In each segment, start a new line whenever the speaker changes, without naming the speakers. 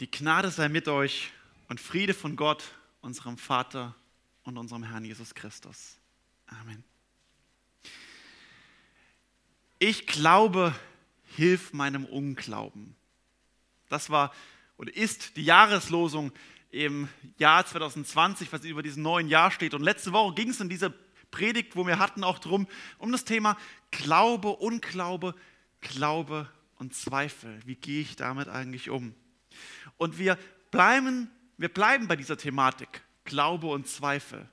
Die Gnade sei mit euch und Friede von Gott, unserem Vater und unserem Herrn Jesus Christus. Amen. Ich glaube, hilf meinem Unglauben. Das war oder ist die Jahreslosung im Jahr 2020, was über diesem neuen Jahr steht. Und letzte Woche ging es in dieser Predigt, wo wir hatten, auch darum, um das Thema Glaube, Unglaube, Glaube und Zweifel. Wie gehe ich damit eigentlich um? Und wir bleiben, wir bleiben bei dieser Thematik, Glaube und Zweifel.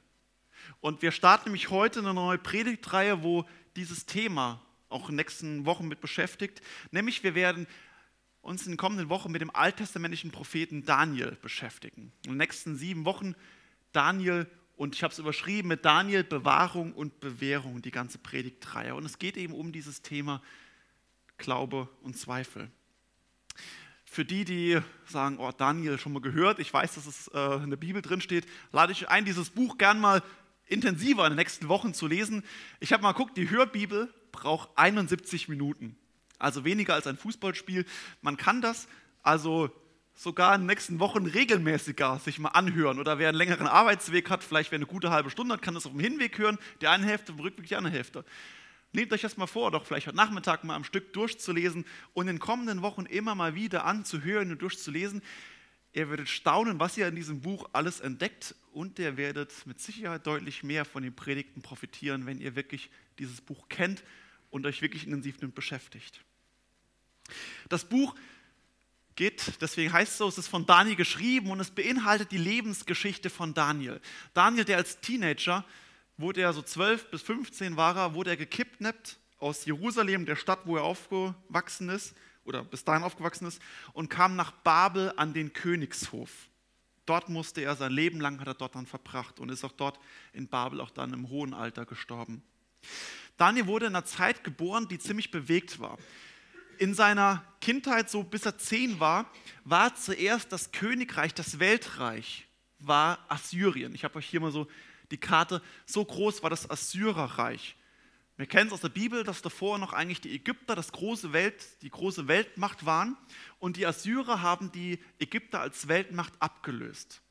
Und wir starten nämlich heute eine neue Predigtreihe, wo dieses Thema auch in den nächsten Wochen mit beschäftigt. Nämlich wir werden uns in den kommenden Wochen mit dem alttestamentlichen Propheten Daniel beschäftigen. In den nächsten sieben Wochen Daniel und ich habe es überschrieben mit Daniel Bewahrung und Bewährung, die ganze Predigtreihe. Und es geht eben um dieses Thema Glaube und Zweifel. Für die, die sagen, oh, Daniel schon mal gehört, ich weiß, dass es äh, in der Bibel drin steht, lade ich ein, dieses Buch gern mal intensiver in den nächsten Wochen zu lesen. Ich habe mal geguckt, die Hörbibel braucht 71 Minuten, also weniger als ein Fußballspiel. Man kann das also sogar in den nächsten Wochen regelmäßiger sich mal anhören. Oder wer einen längeren Arbeitsweg hat, vielleicht wer eine gute halbe Stunde hat, kann das auf dem Hinweg hören, die eine Hälfte, im Rückweg die andere Hälfte. Nehmt euch das mal vor, doch vielleicht heute Nachmittag mal am Stück durchzulesen und in den kommenden Wochen immer mal wieder anzuhören und durchzulesen. Ihr werdet staunen, was ihr in diesem Buch alles entdeckt und ihr werdet mit Sicherheit deutlich mehr von den Predigten profitieren, wenn ihr wirklich dieses Buch kennt und euch wirklich intensiv damit beschäftigt. Das Buch geht, deswegen heißt es so, es ist von Daniel geschrieben und es beinhaltet die Lebensgeschichte von Daniel. Daniel, der als Teenager wurde er so 12 bis 15 war er, wurde er gekidnappt aus Jerusalem, der Stadt, wo er aufgewachsen ist oder bis dahin aufgewachsen ist und kam nach Babel an den Königshof. Dort musste er sein Leben lang hat er dort dann verbracht und ist auch dort in Babel auch dann im hohen Alter gestorben. Daniel wurde in einer Zeit geboren, die ziemlich bewegt war. In seiner Kindheit, so bis er zehn war, war zuerst das Königreich, das Weltreich, war Assyrien. Ich habe euch hier mal so die Karte, so groß war das Assyrerreich. Wir kennen es aus der Bibel, dass davor noch eigentlich die Ägypter das große Welt, die große Weltmacht waren und die Assyrer haben die Ägypter als Weltmacht abgelöst.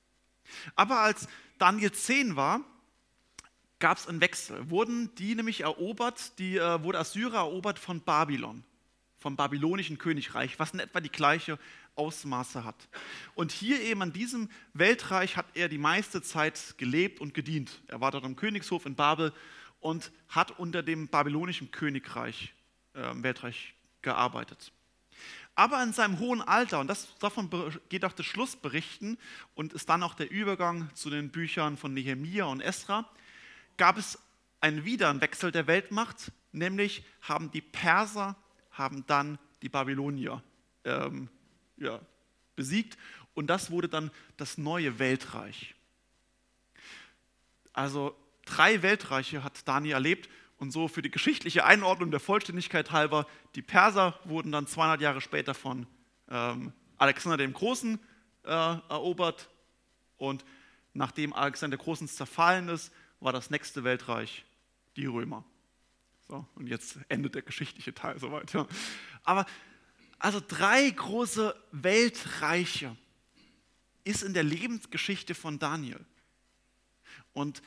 Aber als Daniel 10 war, gab es einen Wechsel. Wurden die nämlich erobert, die äh, wurde Assyrer erobert von Babylon, vom babylonischen Königreich, was in etwa die gleiche Ausmaße hat. Und hier eben an diesem Weltreich hat er die meiste Zeit gelebt und gedient. Er war dort am Königshof in Babel und hat unter dem babylonischen Königreich, äh, Weltreich gearbeitet. Aber in seinem hohen Alter, und das, davon geht auch das Schlussberichten und ist dann auch der Übergang zu den Büchern von Nehemia und Esra, gab es einen wieder Wechsel der Weltmacht, nämlich haben die Perser haben dann die Babylonier ähm, ja, besiegt und das wurde dann das neue Weltreich. Also drei Weltreiche hat Daniel erlebt und so für die geschichtliche Einordnung der Vollständigkeit halber, die Perser wurden dann 200 Jahre später von ähm, Alexander dem Großen äh, erobert und nachdem Alexander der Großen zerfallen ist, war das nächste Weltreich die Römer. So, und jetzt endet der geschichtliche Teil soweit. Ja. Aber also drei große Weltreiche ist in der Lebensgeschichte von Daniel. Und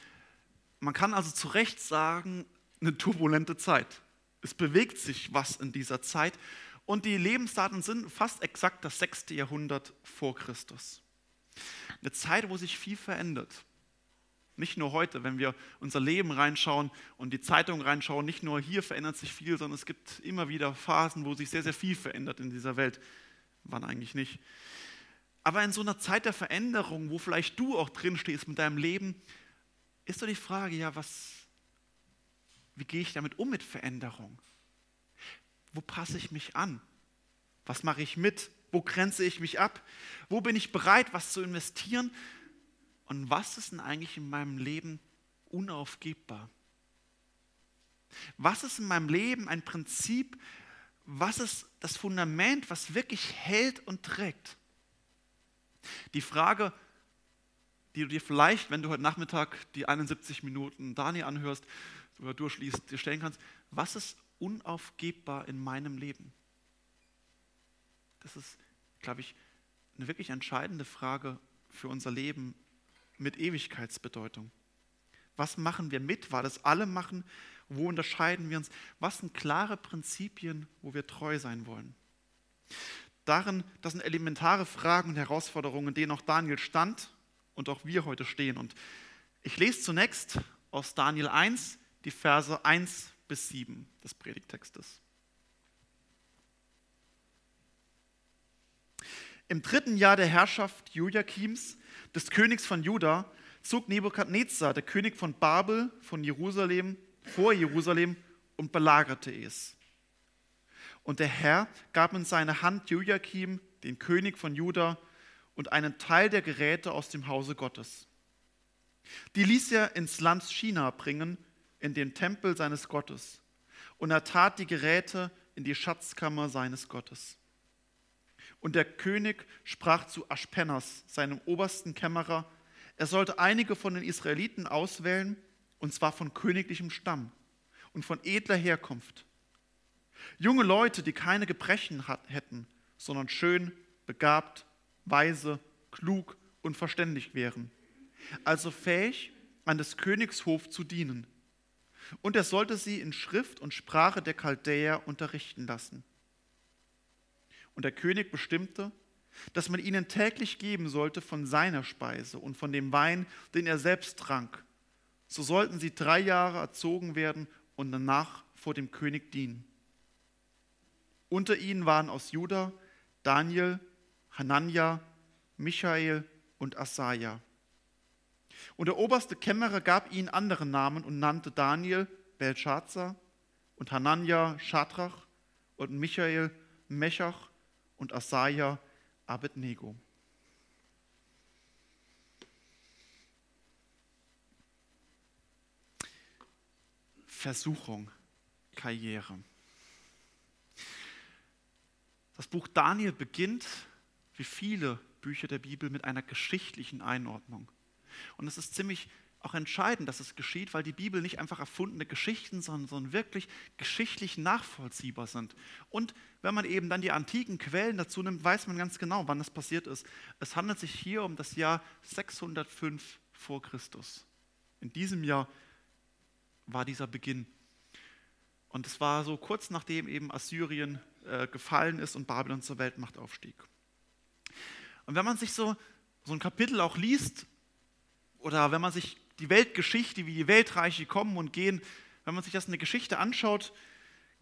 man kann also zu Recht sagen, eine turbulente Zeit. Es bewegt sich was in dieser Zeit. Und die Lebensdaten sind fast exakt das sechste Jahrhundert vor Christus. Eine Zeit, wo sich viel verändert. Nicht nur heute, wenn wir unser Leben reinschauen und die Zeitung reinschauen, nicht nur hier verändert sich viel, sondern es gibt immer wieder Phasen, wo sich sehr, sehr viel verändert in dieser Welt. Wann eigentlich nicht. Aber in so einer Zeit der Veränderung, wo vielleicht du auch drin stehst mit deinem Leben, ist doch die Frage, ja, was, wie gehe ich damit um mit Veränderung? Wo passe ich mich an? Was mache ich mit? Wo grenze ich mich ab? Wo bin ich bereit, was zu investieren? Und was ist denn eigentlich in meinem Leben unaufgebbar? Was ist in meinem Leben ein Prinzip? Was ist das Fundament, was wirklich hält und trägt? Die Frage, die du dir vielleicht, wenn du heute Nachmittag die 71 Minuten Dani anhörst oder durchliest, dir stellen kannst, was ist unaufgebbar in meinem Leben? Das ist, glaube ich, eine wirklich entscheidende Frage für unser Leben mit Ewigkeitsbedeutung. Was machen wir mit, weil das alle machen? Wo unterscheiden wir uns? Was sind klare Prinzipien, wo wir treu sein wollen? Darin, das sind elementare Fragen und Herausforderungen, denen auch Daniel stand und auch wir heute stehen. Und ich lese zunächst aus Daniel 1 die Verse 1 bis 7 des Predigtextes. Im dritten Jahr der Herrschaft Joachims, des Königs von Juda, zog Nebukadnezar, der König von Babel, von Jerusalem, vor Jerusalem und belagerte es. Und der Herr gab in seine Hand Joachim, den König von Juda, und einen Teil der Geräte aus dem Hause Gottes. Die ließ er ins Land China bringen, in den Tempel seines Gottes. Und er tat die Geräte in die Schatzkammer seines Gottes. Und der König sprach zu Aschpenas, seinem obersten Kämmerer, er sollte einige von den Israeliten auswählen, und zwar von königlichem Stamm und von edler Herkunft. Junge Leute, die keine Gebrechen hätten, sondern schön, begabt, weise, klug und verständig wären. Also fähig, an des Königs Hof zu dienen. Und er sollte sie in Schrift und Sprache der Chaldäer unterrichten lassen. Und der König bestimmte, dass man ihnen täglich geben sollte von seiner Speise und von dem Wein, den er selbst trank. So sollten sie drei Jahre erzogen werden und danach vor dem König dienen. Unter ihnen waren aus Juda Daniel, Hanania, Michael und Asaja. Und der oberste Kämmerer gab ihnen andere Namen und nannte Daniel Belshazzar und Hanania Schadrach und Michael Meshach und Asaja Abednego. Versuchung, Karriere. Das Buch Daniel beginnt, wie viele Bücher der Bibel, mit einer geschichtlichen Einordnung. Und es ist ziemlich auch entscheidend, dass es geschieht, weil die Bibel nicht einfach erfundene Geschichten, sondern, sondern wirklich geschichtlich nachvollziehbar sind. Und wenn man eben dann die antiken Quellen dazu nimmt, weiß man ganz genau, wann das passiert ist. Es handelt sich hier um das Jahr 605 vor Christus. In diesem Jahr war dieser Beginn. Und es war so kurz nachdem eben Assyrien äh, gefallen ist und Babylon zur Weltmacht aufstieg. Und wenn man sich so, so ein Kapitel auch liest, oder wenn man sich die Weltgeschichte, wie die Weltreiche kommen und gehen, wenn man sich das in der Geschichte anschaut,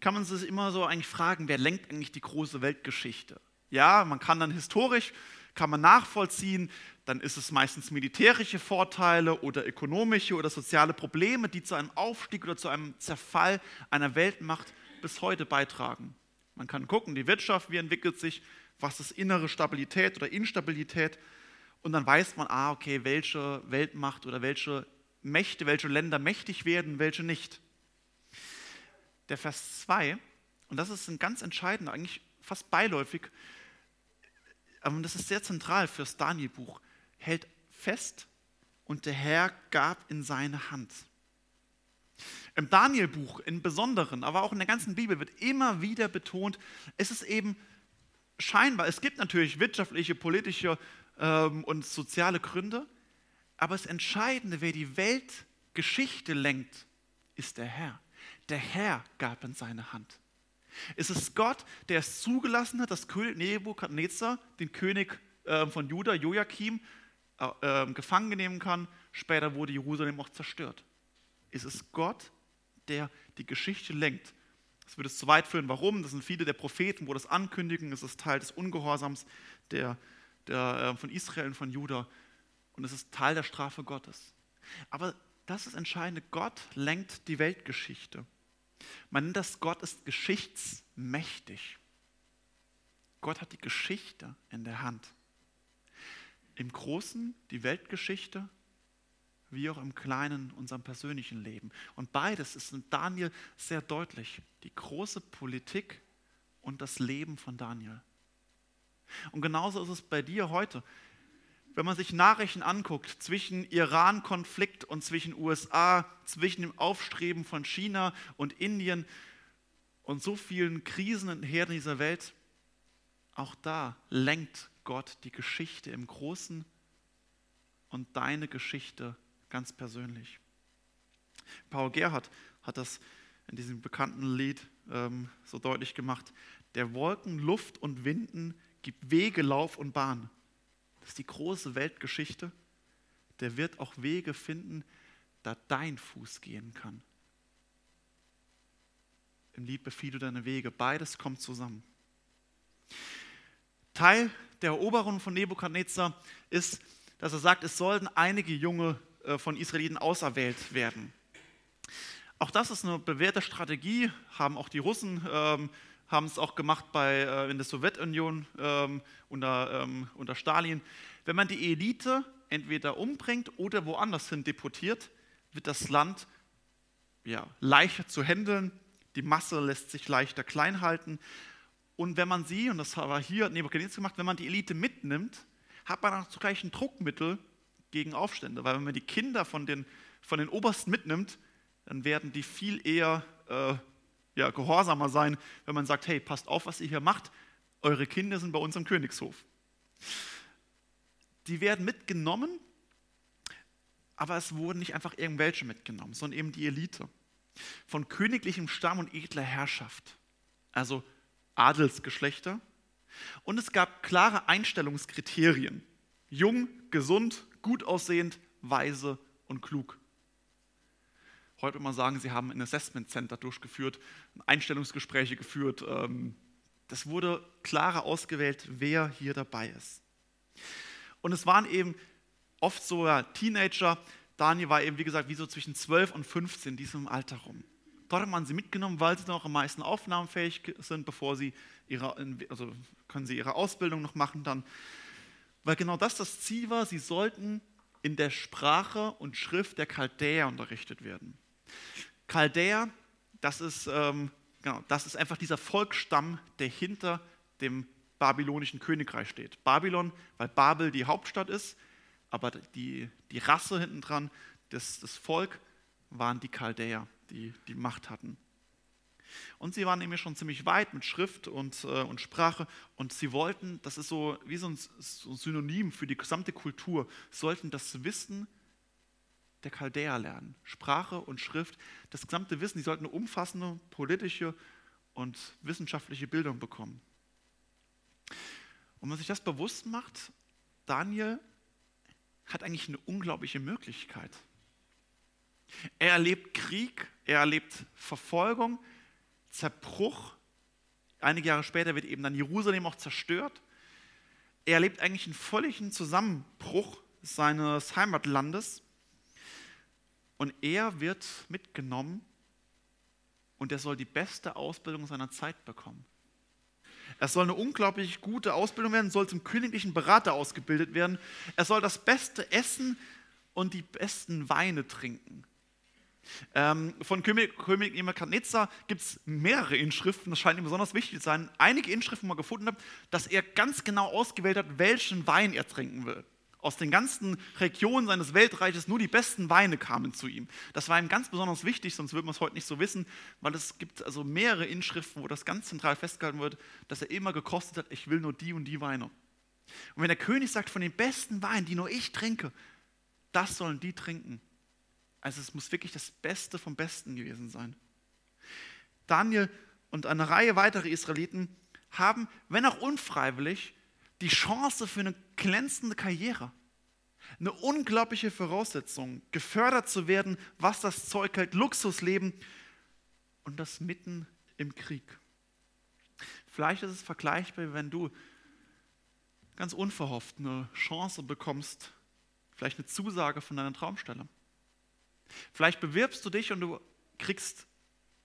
kann man sich immer so eigentlich fragen, wer lenkt eigentlich die große Weltgeschichte? Ja, man kann dann historisch, kann man nachvollziehen, dann ist es meistens militärische Vorteile oder ökonomische oder soziale Probleme, die zu einem Aufstieg oder zu einem Zerfall einer Weltmacht bis heute beitragen. Man kann gucken, die Wirtschaft, wie entwickelt sich, was ist innere Stabilität oder Instabilität und dann weiß man, ah, okay, welche Weltmacht oder welche Mächte, welche Länder mächtig werden, welche nicht. Der Vers 2, und das ist ein ganz entscheidender, eigentlich fast beiläufig, aber das ist sehr zentral fürs Daniel-Buch, hält fest und der Herr gab in seine Hand. Im Daniel-Buch im Besonderen, aber auch in der ganzen Bibel wird immer wieder betont, es ist eben scheinbar, es gibt natürlich wirtschaftliche, politische ähm, und soziale Gründe. Aber das Entscheidende, wer die Weltgeschichte lenkt, ist der Herr. Der Herr gab in seine Hand. Es ist Gott, der es zugelassen hat, dass König Nebukadnezar, den König äh, von Juda, Joachim, äh, äh, gefangen nehmen kann. Später wurde Jerusalem auch zerstört. Es ist Gott, der die Geschichte lenkt. Das würde es zu weit führen. Warum? Das sind viele der Propheten, wo das ankündigen. Es ist Teil des Ungehorsams der der, äh, von Israel und von Juda. Und es ist Teil der Strafe Gottes. Aber das ist entscheidend. Gott lenkt die Weltgeschichte. Man nennt das, Gott ist geschichtsmächtig. Gott hat die Geschichte in der Hand. Im Großen die Weltgeschichte, wie auch im Kleinen unserem persönlichen Leben. Und beides ist in Daniel sehr deutlich. Die große Politik und das Leben von Daniel. Und genauso ist es bei dir heute. Wenn man sich Nachrichten anguckt zwischen Iran-Konflikt und zwischen USA, zwischen dem Aufstreben von China und Indien und so vielen Krisen und Herden dieser Welt, auch da lenkt Gott die Geschichte im Großen und deine Geschichte ganz persönlich. Paul Gerhardt hat das in diesem bekannten Lied ähm, so deutlich gemacht. Der Wolken, Luft und Winden gibt Wege, Lauf und Bahn. Das ist die große Weltgeschichte. Der wird auch Wege finden, da dein Fuß gehen kann. Im Lied befiehl du deine Wege. Beides kommt zusammen. Teil der Eroberung von Nebukadnezar ist, dass er sagt, es sollten einige Junge äh, von Israeliten auserwählt werden. Auch das ist eine bewährte Strategie, haben auch die Russen ähm, haben es auch gemacht bei, äh, in der Sowjetunion ähm, unter, ähm, unter Stalin. Wenn man die Elite entweder umbringt oder woanders hin deportiert, wird das Land ja, leichter zu handeln, die Masse lässt sich leichter klein halten. Und wenn man sie, und das war hier Nebuchadnezzar gemacht, wenn man die Elite mitnimmt, hat man auch zugleich ein Druckmittel gegen Aufstände. Weil wenn man die Kinder von den, von den Obersten mitnimmt, dann werden die viel eher äh, ja, gehorsamer sein, wenn man sagt, hey, passt auf, was ihr hier macht, eure Kinder sind bei uns im Königshof. Die werden mitgenommen, aber es wurden nicht einfach irgendwelche mitgenommen, sondern eben die Elite. Von königlichem Stamm und edler Herrschaft. Also Adelsgeschlechter. Und es gab klare Einstellungskriterien. Jung, gesund, gut aussehend, weise und klug. Heute würde sagen, sie haben ein Assessment Center durchgeführt, Einstellungsgespräche geführt. Ähm, das wurde klarer ausgewählt, wer hier dabei ist. Und es waren eben oft so Teenager. Daniel war eben, wie gesagt, wie so zwischen 12 und 15 in diesem Alter rum. Dort hat man sie mitgenommen, weil sie noch am meisten aufnahmefähig sind, bevor sie ihre, also können sie ihre Ausbildung noch machen dann. Weil genau das das Ziel war, sie sollten in der Sprache und Schrift der Chaldäer unterrichtet werden. Chaldäer, das ist, ähm, genau, das ist einfach dieser Volksstamm, der hinter dem babylonischen Königreich steht. Babylon, weil Babel die Hauptstadt ist, aber die, die Rasse hinten dran, das, das Volk, waren die Chaldäer, die die Macht hatten. Und sie waren nämlich schon ziemlich weit mit Schrift und, äh, und Sprache und sie wollten, das ist so wie so ein, so ein Synonym für die gesamte Kultur, sollten das Wissen der Chaldäer lernen. Sprache und Schrift, das gesamte Wissen, die sollten eine umfassende politische und wissenschaftliche Bildung bekommen. Und wenn man sich das bewusst macht, Daniel hat eigentlich eine unglaubliche Möglichkeit. Er erlebt Krieg, er erlebt Verfolgung, Zerbruch. Einige Jahre später wird eben dann Jerusalem auch zerstört. Er erlebt eigentlich einen völligen Zusammenbruch seines Heimatlandes. Und er wird mitgenommen und er soll die beste Ausbildung seiner Zeit bekommen. Er soll eine unglaublich gute Ausbildung werden, soll zum königlichen Berater ausgebildet werden. Er soll das beste Essen und die besten Weine trinken. Ähm, von König, König Nebukadnezar gibt es mehrere Inschriften, das scheint ihm besonders wichtig zu sein. Einige Inschriften, die man gefunden habe, dass er ganz genau ausgewählt hat, welchen Wein er trinken will. Aus den ganzen Regionen seines Weltreiches nur die besten Weine kamen zu ihm. Das war ihm ganz besonders wichtig, sonst würde man es heute nicht so wissen, weil es gibt also mehrere Inschriften, wo das ganz zentral festgehalten wird, dass er immer gekostet hat, ich will nur die und die Weine. Und wenn der König sagt, von den besten Weinen, die nur ich trinke, das sollen die trinken. Also es muss wirklich das Beste vom Besten gewesen sein. Daniel und eine Reihe weiterer Israeliten haben, wenn auch unfreiwillig, die Chance für eine glänzende Karriere. Eine unglaubliche Voraussetzung, gefördert zu werden, was das Zeug hält, Luxusleben und das mitten im Krieg. Vielleicht ist es vergleichbar, wenn du ganz unverhofft eine Chance bekommst, vielleicht eine Zusage von deiner Traumstelle. Vielleicht bewirbst du dich und du kriegst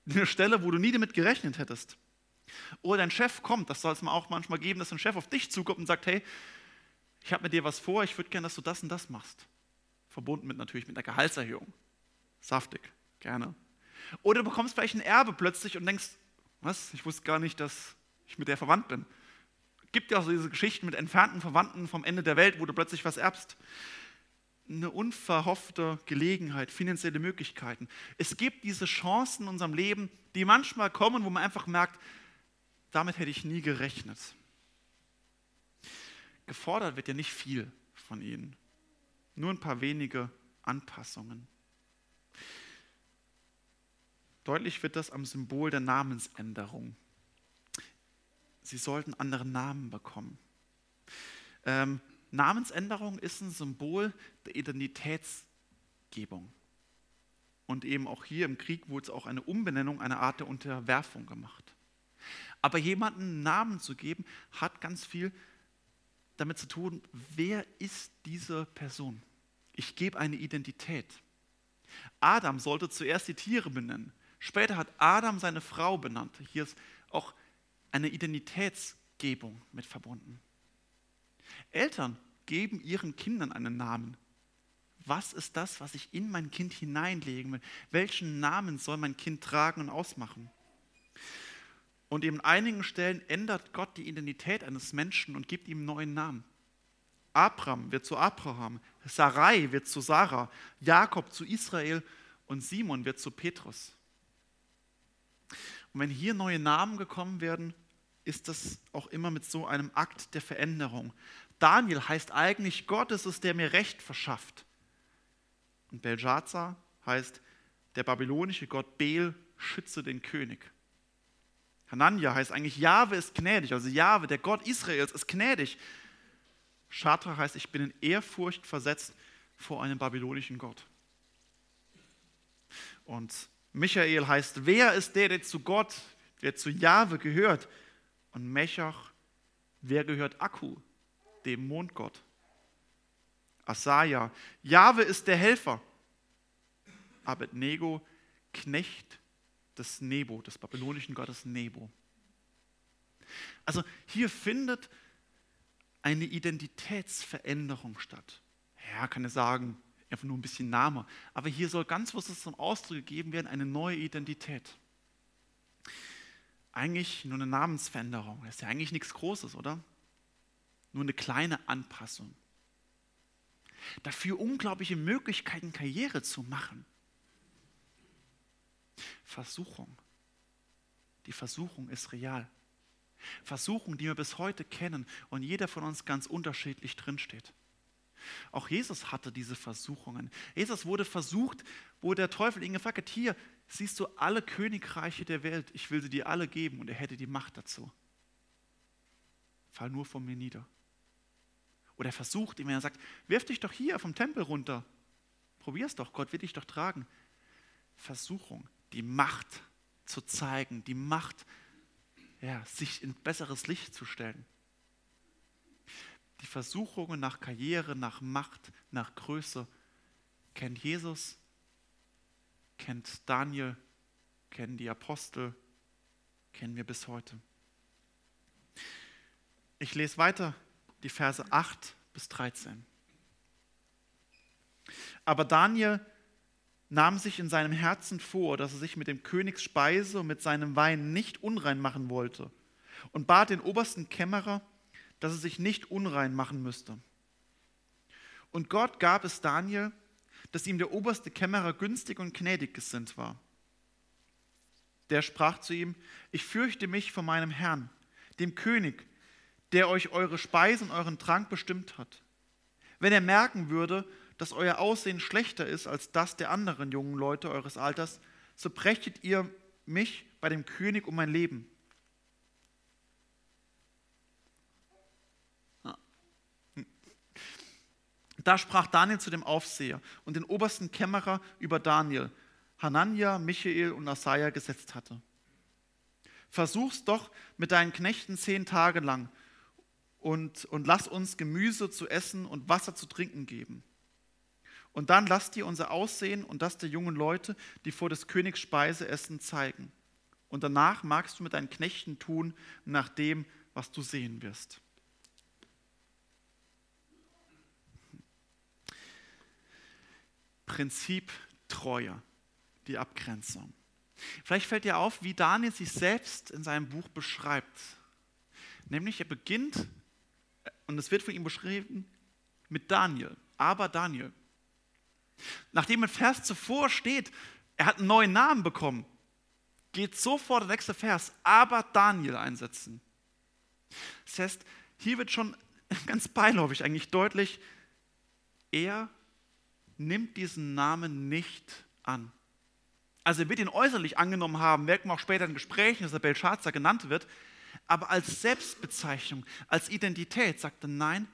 eine Stelle, wo du nie damit gerechnet hättest. Oder dein Chef kommt, das soll es auch manchmal geben, dass ein Chef auf dich zukommt und sagt, hey, ich habe mit dir was vor, ich würde gerne, dass du das und das machst. Verbunden mit natürlich mit einer Gehaltserhöhung. Saftig, gerne. Oder du bekommst vielleicht ein Erbe plötzlich und denkst, was, ich wusste gar nicht, dass ich mit der verwandt bin. Gibt ja auch so diese Geschichten mit entfernten Verwandten vom Ende der Welt, wo du plötzlich was erbst. Eine unverhoffte Gelegenheit, finanzielle Möglichkeiten. Es gibt diese Chancen in unserem Leben, die manchmal kommen, wo man einfach merkt, damit hätte ich nie gerechnet. gefordert wird ja nicht viel von ihnen. Nur ein paar wenige Anpassungen. Deutlich wird das am Symbol der Namensänderung. Sie sollten andere Namen bekommen. Ähm, Namensänderung ist ein Symbol der Identitätsgebung. Und eben auch hier im Krieg wurde es auch eine Umbenennung, eine Art der Unterwerfung gemacht. Aber jemanden einen Namen zu geben, hat ganz viel damit zu tun, wer ist diese Person? Ich gebe eine Identität. Adam sollte zuerst die Tiere benennen. Später hat Adam seine Frau benannt. Hier ist auch eine Identitätsgebung mit verbunden. Eltern geben ihren Kindern einen Namen. Was ist das, was ich in mein Kind hineinlegen will? Welchen Namen soll mein Kind tragen und ausmachen? Und an einigen Stellen ändert Gott die Identität eines Menschen und gibt ihm einen neuen Namen. Abraham wird zu Abraham, Sarai wird zu Sarah, Jakob zu Israel und Simon wird zu Petrus. Und wenn hier neue Namen gekommen werden, ist das auch immer mit so einem Akt der Veränderung. Daniel heißt eigentlich, Gott ist es, der mir Recht verschafft. Und Belshazzar heißt, der babylonische Gott Bel schütze den König. Hanania heißt eigentlich, Jahwe ist gnädig, also Jahwe, der Gott Israels, ist gnädig. Shatra heißt, ich bin in Ehrfurcht versetzt vor einem babylonischen Gott. Und Michael heißt, wer ist der, der zu Gott, der zu Jahwe gehört? Und Mechach, wer gehört Akku, dem Mondgott? Asaja, Jahwe ist der Helfer. Abednego, Knecht des Nebo, des babylonischen Gottes Nebo. Also hier findet eine Identitätsveränderung statt. Ja, kann ich sagen, einfach nur ein bisschen Name. Aber hier soll ganz was zum Ausdruck gegeben werden, eine neue Identität. Eigentlich nur eine Namensveränderung. Das ist ja eigentlich nichts Großes, oder? Nur eine kleine Anpassung. Dafür unglaubliche Möglichkeiten, Karriere zu machen. Versuchung. Die Versuchung ist real. Versuchung, die wir bis heute kennen und jeder von uns ganz unterschiedlich drinsteht. Auch Jesus hatte diese Versuchungen. Jesus wurde versucht, wo der Teufel ihn gefragt hat, hier siehst du alle Königreiche der Welt, ich will sie dir alle geben und er hätte die Macht dazu. Fall nur von mir nieder. Oder er versucht ihm, wenn er sagt, wirf dich doch hier vom Tempel runter. Probier's doch, Gott wird dich doch tragen. Versuchung, die Macht zu zeigen, die Macht, ja, sich in besseres Licht zu stellen. Die Versuchungen nach Karriere, nach Macht, nach Größe kennt Jesus, kennt Daniel, kennen die Apostel, kennen wir bis heute. Ich lese weiter die Verse 8 bis 13. Aber Daniel nahm sich in seinem Herzen vor, dass er sich mit dem Königs Speise und mit seinem Wein nicht unrein machen wollte und bat den obersten Kämmerer, dass er sich nicht unrein machen müsste. Und Gott gab es Daniel, dass ihm der oberste Kämmerer günstig und gnädig gesinnt war. Der sprach zu ihm, ich fürchte mich vor meinem Herrn, dem König, der euch eure Speise und euren Trank bestimmt hat. Wenn er merken würde, dass euer Aussehen schlechter ist als das der anderen jungen Leute eures Alters, so brächtet ihr mich bei dem König um mein Leben. Da sprach Daniel zu dem Aufseher und den obersten Kämmerer über Daniel, Hanania, Michael und Asaja gesetzt hatte. Versuch's doch mit deinen Knechten zehn Tage lang und, und lass uns Gemüse zu essen und Wasser zu trinken geben. Und dann lass dir unser Aussehen und das der jungen Leute, die vor des Königs Speise essen, zeigen. Und danach magst du mit deinen Knechten tun, nach dem, was du sehen wirst. Prinzip Treue, die Abgrenzung. Vielleicht fällt dir auf, wie Daniel sich selbst in seinem Buch beschreibt. Nämlich er beginnt, und es wird von ihm beschrieben, mit Daniel, aber Daniel. Nachdem im Vers zuvor steht, er hat einen neuen Namen bekommen, geht sofort der nächste Vers, aber Daniel einsetzen. Das heißt, hier wird schon ganz beiläufig eigentlich deutlich, er nimmt diesen Namen nicht an. Also er wird ihn äußerlich angenommen haben, merkt man auch später in Gesprächen, dass er Belshazzar genannt wird, aber als Selbstbezeichnung, als Identität sagt er, nein,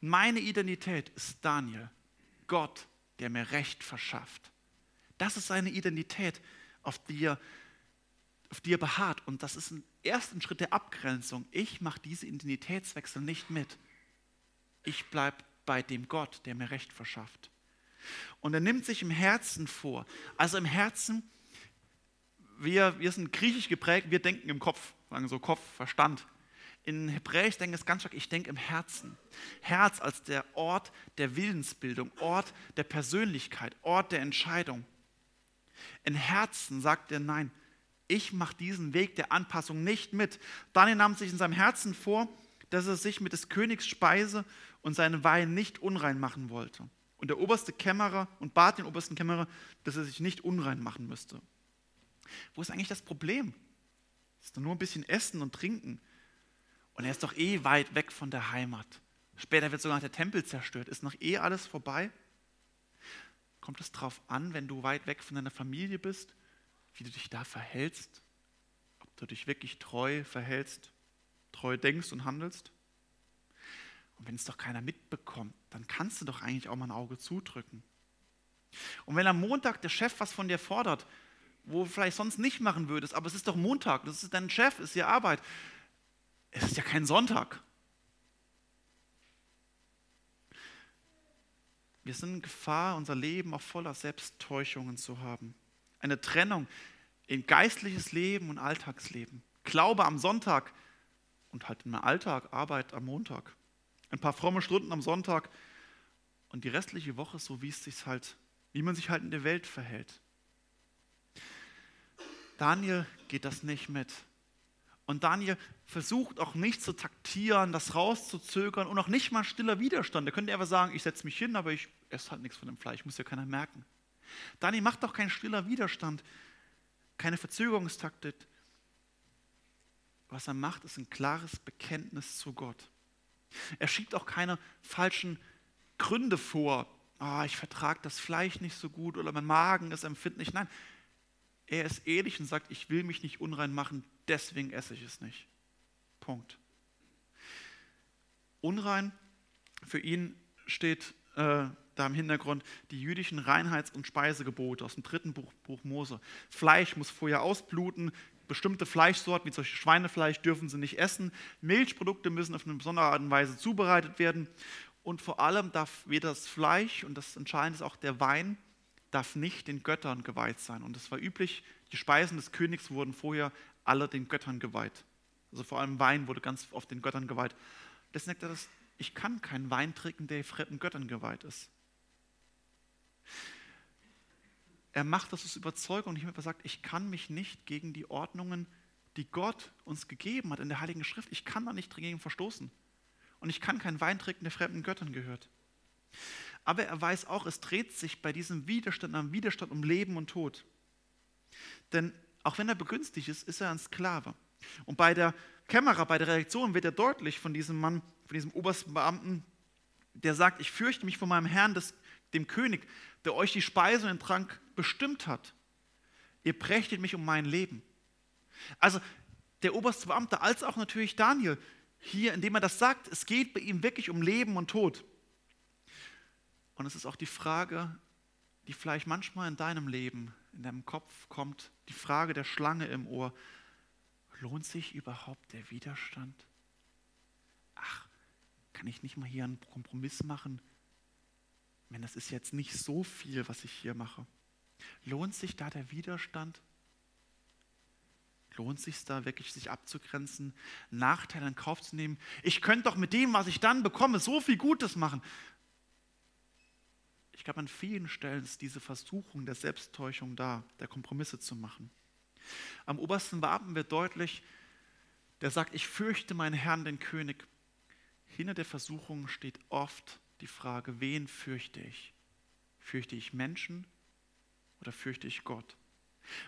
meine Identität ist Daniel, Gott, der mir Recht verschafft. Das ist seine Identität, auf die er, auf die er beharrt. Und das ist ein erster Schritt der Abgrenzung. Ich mache diese Identitätswechsel nicht mit. Ich bleibe bei dem Gott, der mir Recht verschafft. Und er nimmt sich im Herzen vor. Also im Herzen, wir, wir sind griechisch geprägt, wir denken im Kopf, sagen so Kopf, Verstand. In Hebräisch denke ich ganz stark, ich denke im Herzen. Herz als der Ort der Willensbildung, Ort der Persönlichkeit, Ort der Entscheidung. In Herzen sagt er, nein, ich mache diesen Weg der Anpassung nicht mit. Daniel nahm sich in seinem Herzen vor, dass er sich mit des Königs Speise und seinen Wein nicht unrein machen wollte. Und der oberste Kämmerer und bat den obersten Kämmerer, dass er sich nicht unrein machen müsste. Wo ist eigentlich das Problem? Ist doch nur ein bisschen Essen und Trinken. Und er ist doch eh weit weg von der Heimat. Später wird sogar der Tempel zerstört. Ist noch eh alles vorbei? Kommt es darauf an, wenn du weit weg von deiner Familie bist, wie du dich da verhältst? Ob du dich wirklich treu verhältst, treu denkst und handelst? Und wenn es doch keiner mitbekommt, dann kannst du doch eigentlich auch mal ein Auge zudrücken. Und wenn am Montag der Chef was von dir fordert, wo du vielleicht sonst nicht machen würdest, aber es ist doch Montag, das ist dein Chef, ist die Arbeit, es ist ja kein Sonntag. Wir sind in Gefahr, unser Leben auch voller Selbsttäuschungen zu haben. Eine Trennung in geistliches Leben und Alltagsleben. Glaube am Sonntag und halt im Alltag, Arbeit am Montag. Ein paar fromme Stunden am Sonntag und die restliche Woche so, wie es sich halt, wie man sich halt in der Welt verhält. Daniel geht das nicht mit. Und Daniel versucht auch nicht zu taktieren, das rauszuzögern und auch nicht mal stiller Widerstand. Er könnte einfach sagen, ich setze mich hin, aber ich esse halt nichts von dem Fleisch, muss ja keiner merken. Daniel macht auch keinen stiller Widerstand, keine Verzögerungstaktik. Was er macht, ist ein klares Bekenntnis zu Gott. Er schiebt auch keine falschen Gründe vor. Ah, ich vertrage das Fleisch nicht so gut oder mein Magen ist empfindlich. Nein, er ist ehrlich und sagt, ich will mich nicht unrein machen, deswegen esse ich es nicht. Punkt. Unrein, für ihn steht äh, da im Hintergrund die jüdischen Reinheits- und Speisegebote aus dem dritten Buch, Buch Mose. Fleisch muss vorher ausbluten, bestimmte Fleischsorten, wie zum Beispiel Schweinefleisch, dürfen sie nicht essen. Milchprodukte müssen auf eine besondere Art und Weise zubereitet werden. Und vor allem darf weder das Fleisch, und das Entscheidende ist auch der Wein, darf nicht den Göttern geweiht sein. Und es war üblich, die Speisen des Königs wurden vorher alle den Göttern geweiht. Also vor allem Wein wurde ganz oft den Göttern geweiht. Deswegen sagt er, das, ich kann keinen Wein trinken, der fremden Göttern geweiht ist. Er macht das aus Überzeugung und ich sagt, ich kann mich nicht gegen die Ordnungen, die Gott uns gegeben hat in der Heiligen Schrift, ich kann da nicht dagegen verstoßen. Und ich kann keinen Wein trinken, der fremden Göttern gehört. Aber er weiß auch, es dreht sich bei diesem Widerstand am Widerstand um Leben und Tod. Denn auch wenn er begünstigt ist, ist er ein Sklave. Und bei der Kämmerer, bei der Reaktion wird er deutlich von diesem Mann, von diesem obersten Beamten, der sagt, ich fürchte mich vor meinem Herrn, des, dem König, der euch die Speise und den Trank bestimmt hat. Ihr prächtet mich um mein Leben. Also der oberste Beamte, als auch natürlich Daniel, hier, indem er das sagt, es geht bei ihm wirklich um Leben und Tod. Und es ist auch die Frage, die vielleicht manchmal in deinem Leben, in deinem Kopf kommt, die Frage der Schlange im Ohr, lohnt sich überhaupt der Widerstand? Ach, kann ich nicht mal hier einen Kompromiss machen? Wenn das ist jetzt nicht so viel, was ich hier mache. Lohnt sich da der Widerstand? Lohnt sich da wirklich, sich abzugrenzen, Nachteile in Kauf zu nehmen? Ich könnte doch mit dem, was ich dann bekomme, so viel Gutes machen. Ich glaube, an vielen Stellen ist diese Versuchung der Selbsttäuschung da, der Kompromisse zu machen. Am obersten Wappen wird deutlich, der sagt, ich fürchte meinen Herrn, den König. Hinter der Versuchung steht oft die Frage, wen fürchte ich? Fürchte ich Menschen oder fürchte ich Gott?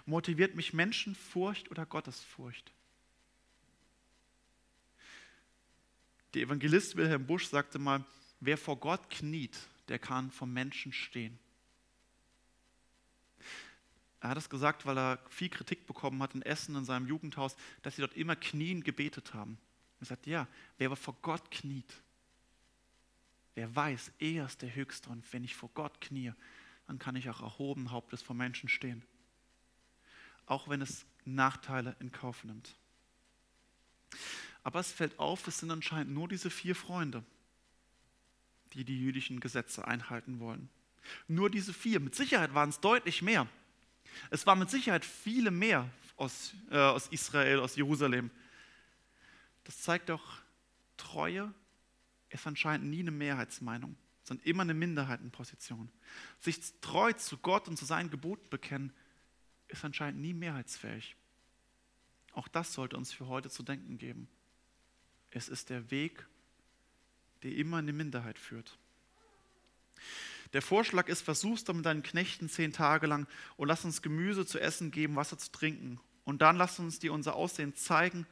Motiviert mich Menschenfurcht oder Gottesfurcht? Der Evangelist Wilhelm Busch sagte mal, wer vor Gott kniet, der kann vom Menschen stehen. Er hat es gesagt, weil er viel Kritik bekommen hat in Essen, in seinem Jugendhaus, dass sie dort immer knien gebetet haben. Er sagt, ja, wer aber vor Gott kniet, wer weiß, er ist der Höchste und wenn ich vor Gott knie, dann kann ich auch erhoben Hauptes vor Menschen stehen. Auch wenn es Nachteile in Kauf nimmt. Aber es fällt auf, es sind anscheinend nur diese vier Freunde, die die jüdischen Gesetze einhalten wollen. Nur diese vier. Mit Sicherheit waren es deutlich mehr. Es waren mit Sicherheit viele mehr aus, äh, aus Israel, aus Jerusalem. Das zeigt doch, Treue ist anscheinend nie eine Mehrheitsmeinung, sondern immer eine Minderheitenposition. Sich treu zu Gott und zu seinen Geboten bekennen, ist anscheinend nie mehrheitsfähig. Auch das sollte uns für heute zu denken geben. Es ist der Weg, der immer in die Minderheit führt. Der Vorschlag ist, versuch's doch mit deinen Knechten zehn Tage lang und lass uns Gemüse zu essen geben, Wasser zu trinken. Und dann lass uns dir unser Aussehen zeigen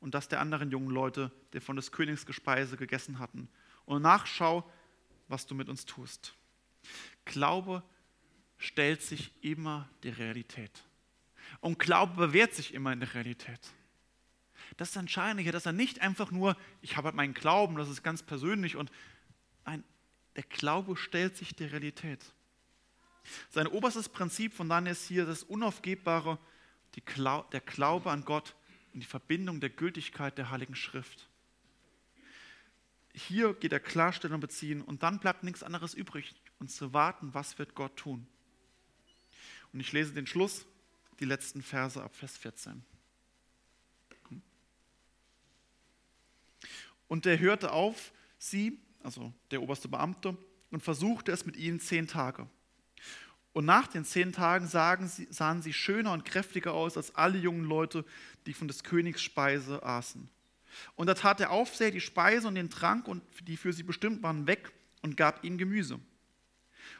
und das der anderen jungen Leute, die von des Königs Gespeise gegessen hatten. Und nachschau, was du mit uns tust. Glaube stellt sich immer der Realität. Und Glaube bewährt sich immer in der Realität. Das ist entscheidend dass er nicht einfach nur, ich habe halt meinen Glauben, das ist ganz persönlich und ein, der Glaube stellt sich der Realität. Sein oberstes Prinzip von Daniel ist hier das Unaufgebbare, Glau der Glaube an Gott und die Verbindung der Gültigkeit der Heiligen Schrift. Hier geht er Klarstellung beziehen und dann bleibt nichts anderes übrig, und zu warten, was wird Gott tun. Und ich lese den Schluss, die letzten Verse ab Vers 14. Und er hörte auf sie, also der oberste Beamte, und versuchte es mit ihnen zehn Tage. Und nach den zehn Tagen sie, sahen sie schöner und kräftiger aus als alle jungen Leute, die von des Königs Speise aßen. Und da tat der Aufseher die Speise und den Trank, und die für sie bestimmt waren, weg und gab ihnen Gemüse.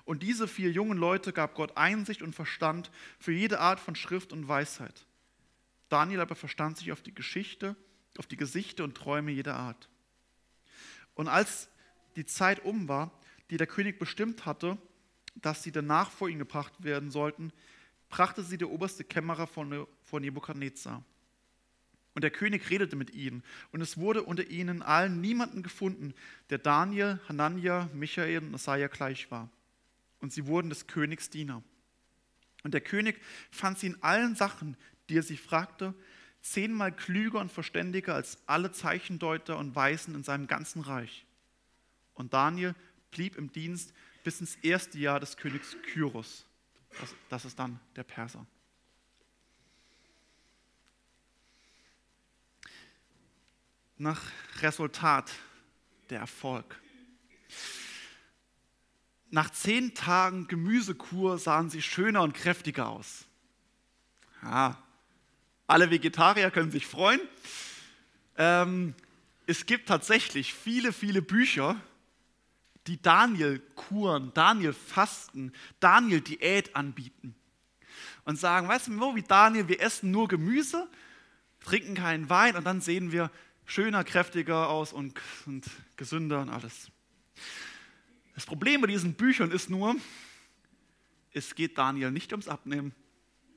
Und diese vier jungen Leute gab Gott Einsicht und Verstand für jede Art von Schrift und Weisheit. Daniel aber verstand sich auf die Geschichte, auf die Gesichter und Träume jeder Art. Und als die Zeit um war, die der König bestimmt hatte, dass sie danach vor ihn gebracht werden sollten, brachte sie der oberste Kämmerer von, von Nebukadnezar. Und der König redete mit ihnen, und es wurde unter ihnen allen niemanden gefunden, der Daniel, Hanania, Michael und Asaja gleich war. Und sie wurden des Königs Diener. Und der König fand sie in allen Sachen, die er sie fragte, zehnmal klüger und verständiger als alle Zeichendeuter und Weisen in seinem ganzen Reich. Und Daniel blieb im Dienst bis ins erste Jahr des Königs Kyros. Das, das ist dann der Perser. Nach Resultat der Erfolg. Nach zehn Tagen Gemüsekur sahen sie schöner und kräftiger aus. Ja, alle Vegetarier können sich freuen. Ähm, es gibt tatsächlich viele, viele Bücher, die Daniel Kuren, Daniel Fasten, Daniel Diät anbieten. Und sagen, weißt du, wie Daniel, wir essen nur Gemüse, trinken keinen Wein und dann sehen wir schöner, kräftiger aus und, und gesünder und alles. Das Problem bei diesen Büchern ist nur, es geht Daniel nicht ums Abnehmen.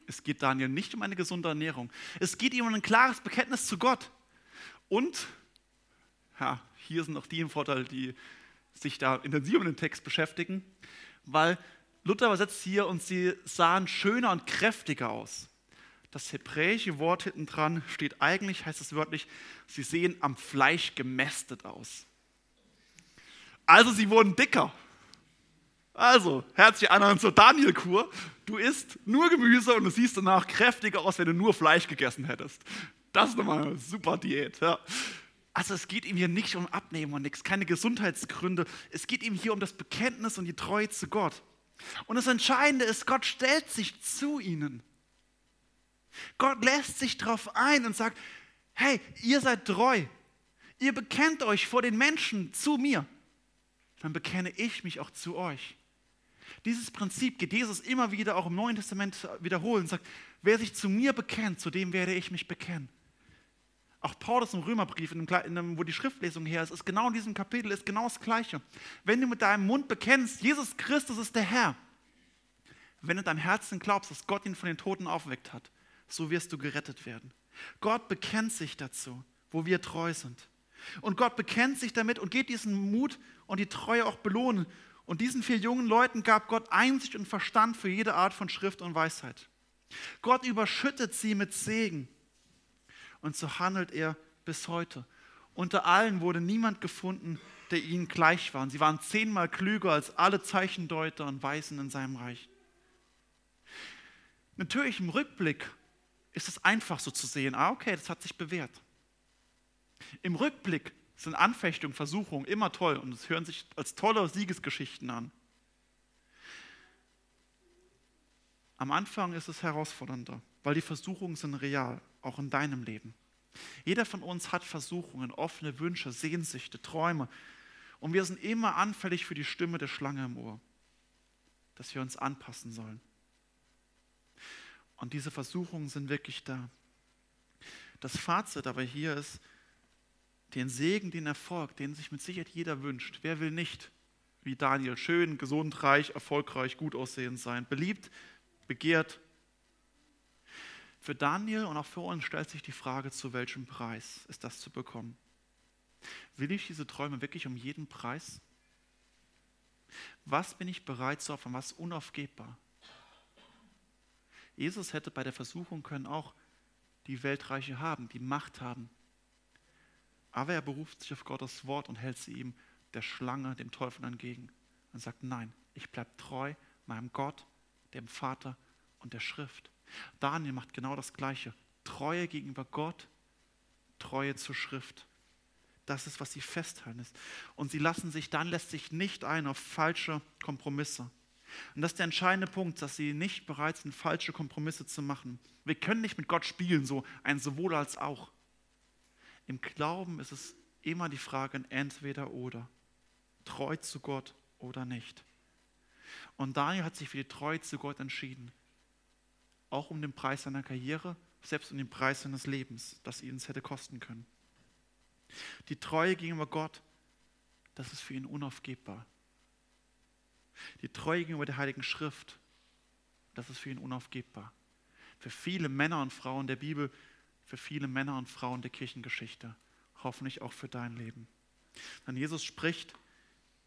Es geht Daniel nicht um eine gesunde Ernährung. Es geht ihm um ein klares Bekenntnis zu Gott. Und, ja, hier sind auch die im Vorteil, die sich da intensiv mit dem Text beschäftigen, weil Luther übersetzt hier und sie sahen schöner und kräftiger aus. Das hebräische Wort hinten dran steht eigentlich, heißt es wörtlich, sie sehen am Fleisch gemästet aus. Also sie wurden dicker. Also, herzliche Einladung zur Daniel-Kur. Du isst nur Gemüse und du siehst danach kräftiger aus, wenn du nur Fleisch gegessen hättest. Das ist nochmal eine super Diät. Ja. Also es geht ihm hier nicht um Abnehmen und nichts, keine Gesundheitsgründe. Es geht ihm hier um das Bekenntnis und die Treue zu Gott. Und das Entscheidende ist, Gott stellt sich zu ihnen. Gott lässt sich darauf ein und sagt, hey, ihr seid treu. Ihr bekennt euch vor den Menschen zu mir. Dann bekenne ich mich auch zu euch. Dieses Prinzip geht Jesus immer wieder auch im Neuen Testament wiederholen und sagt, wer sich zu mir bekennt, zu dem werde ich mich bekennen. Auch Paulus im Römerbrief, in dem, wo die Schriftlesung her ist, ist genau in diesem Kapitel, ist genau das Gleiche. Wenn du mit deinem Mund bekennst, Jesus Christus ist der Herr, wenn du in deinem Herzen glaubst, dass Gott ihn von den Toten aufweckt hat, so wirst du gerettet werden. Gott bekennt sich dazu, wo wir treu sind. Und Gott bekennt sich damit und geht diesen Mut und die Treue auch belohnen. Und diesen vier jungen Leuten gab Gott Einsicht und Verstand für jede Art von Schrift und Weisheit. Gott überschüttet sie mit Segen. Und so handelt er bis heute. Unter allen wurde niemand gefunden, der ihnen gleich war. Und sie waren zehnmal klüger als alle Zeichendeuter und Weisen in seinem Reich. Natürlich im Rückblick ist es einfach so zu sehen, ah okay, das hat sich bewährt. Im Rückblick sind Anfechtungen, Versuchungen immer toll und es hören sich als tolle Siegesgeschichten an. Am Anfang ist es herausfordernder, weil die Versuchungen sind real, auch in deinem Leben. Jeder von uns hat Versuchungen, offene Wünsche, Sehnsüchte, Träume. Und wir sind immer anfällig für die Stimme der Schlange im Ohr, dass wir uns anpassen sollen. Und diese Versuchungen sind wirklich da. Das Fazit aber hier ist, den Segen, den Erfolg, den sich mit Sicherheit jeder wünscht. Wer will nicht, wie Daniel, schön, gesund, reich, erfolgreich, gut aussehend sein, beliebt, begehrt. Für Daniel und auch für uns stellt sich die Frage, zu welchem Preis ist das zu bekommen? Will ich diese Träume wirklich um jeden Preis? Was bin ich bereit zu opfern? Was unaufgebbar? Jesus hätte bei der Versuchung können auch die Weltreiche haben, die Macht haben. Aber er beruft sich auf Gottes Wort und hält sie ihm, der Schlange, dem Teufel entgegen und sagt, nein, ich bleibe treu meinem Gott, dem Vater und der Schrift. Daniel macht genau das Gleiche. Treue gegenüber Gott, Treue zur Schrift. Das ist, was sie festhalten ist. Und sie lassen sich, dann lässt sich nicht ein auf falsche Kompromisse. Und das ist der entscheidende Punkt, dass sie nicht bereit sind, falsche Kompromisse zu machen. Wir können nicht mit Gott spielen, so ein sowohl als auch. Im Glauben ist es immer die Frage entweder oder. Treu zu Gott oder nicht. Und Daniel hat sich für die Treue zu Gott entschieden. Auch um den Preis seiner Karriere, selbst um den Preis seines Lebens, das ihn es hätte kosten können. Die Treue gegenüber Gott, das ist für ihn unaufgebbar. Die Treue gegenüber der Heiligen Schrift, das ist für ihn unaufgebbar. Für viele Männer und Frauen der Bibel für viele Männer und Frauen der Kirchengeschichte, hoffentlich auch für dein Leben. Denn Jesus spricht,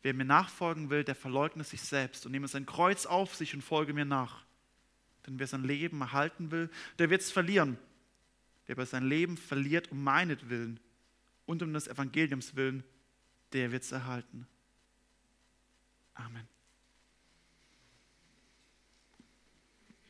wer mir nachfolgen will, der verleugne sich selbst und nehme sein Kreuz auf sich und folge mir nach. Denn wer sein Leben erhalten will, der wird es verlieren. Wer aber sein Leben verliert um meinetwillen und um des Evangeliums willen, der wird es erhalten. Amen.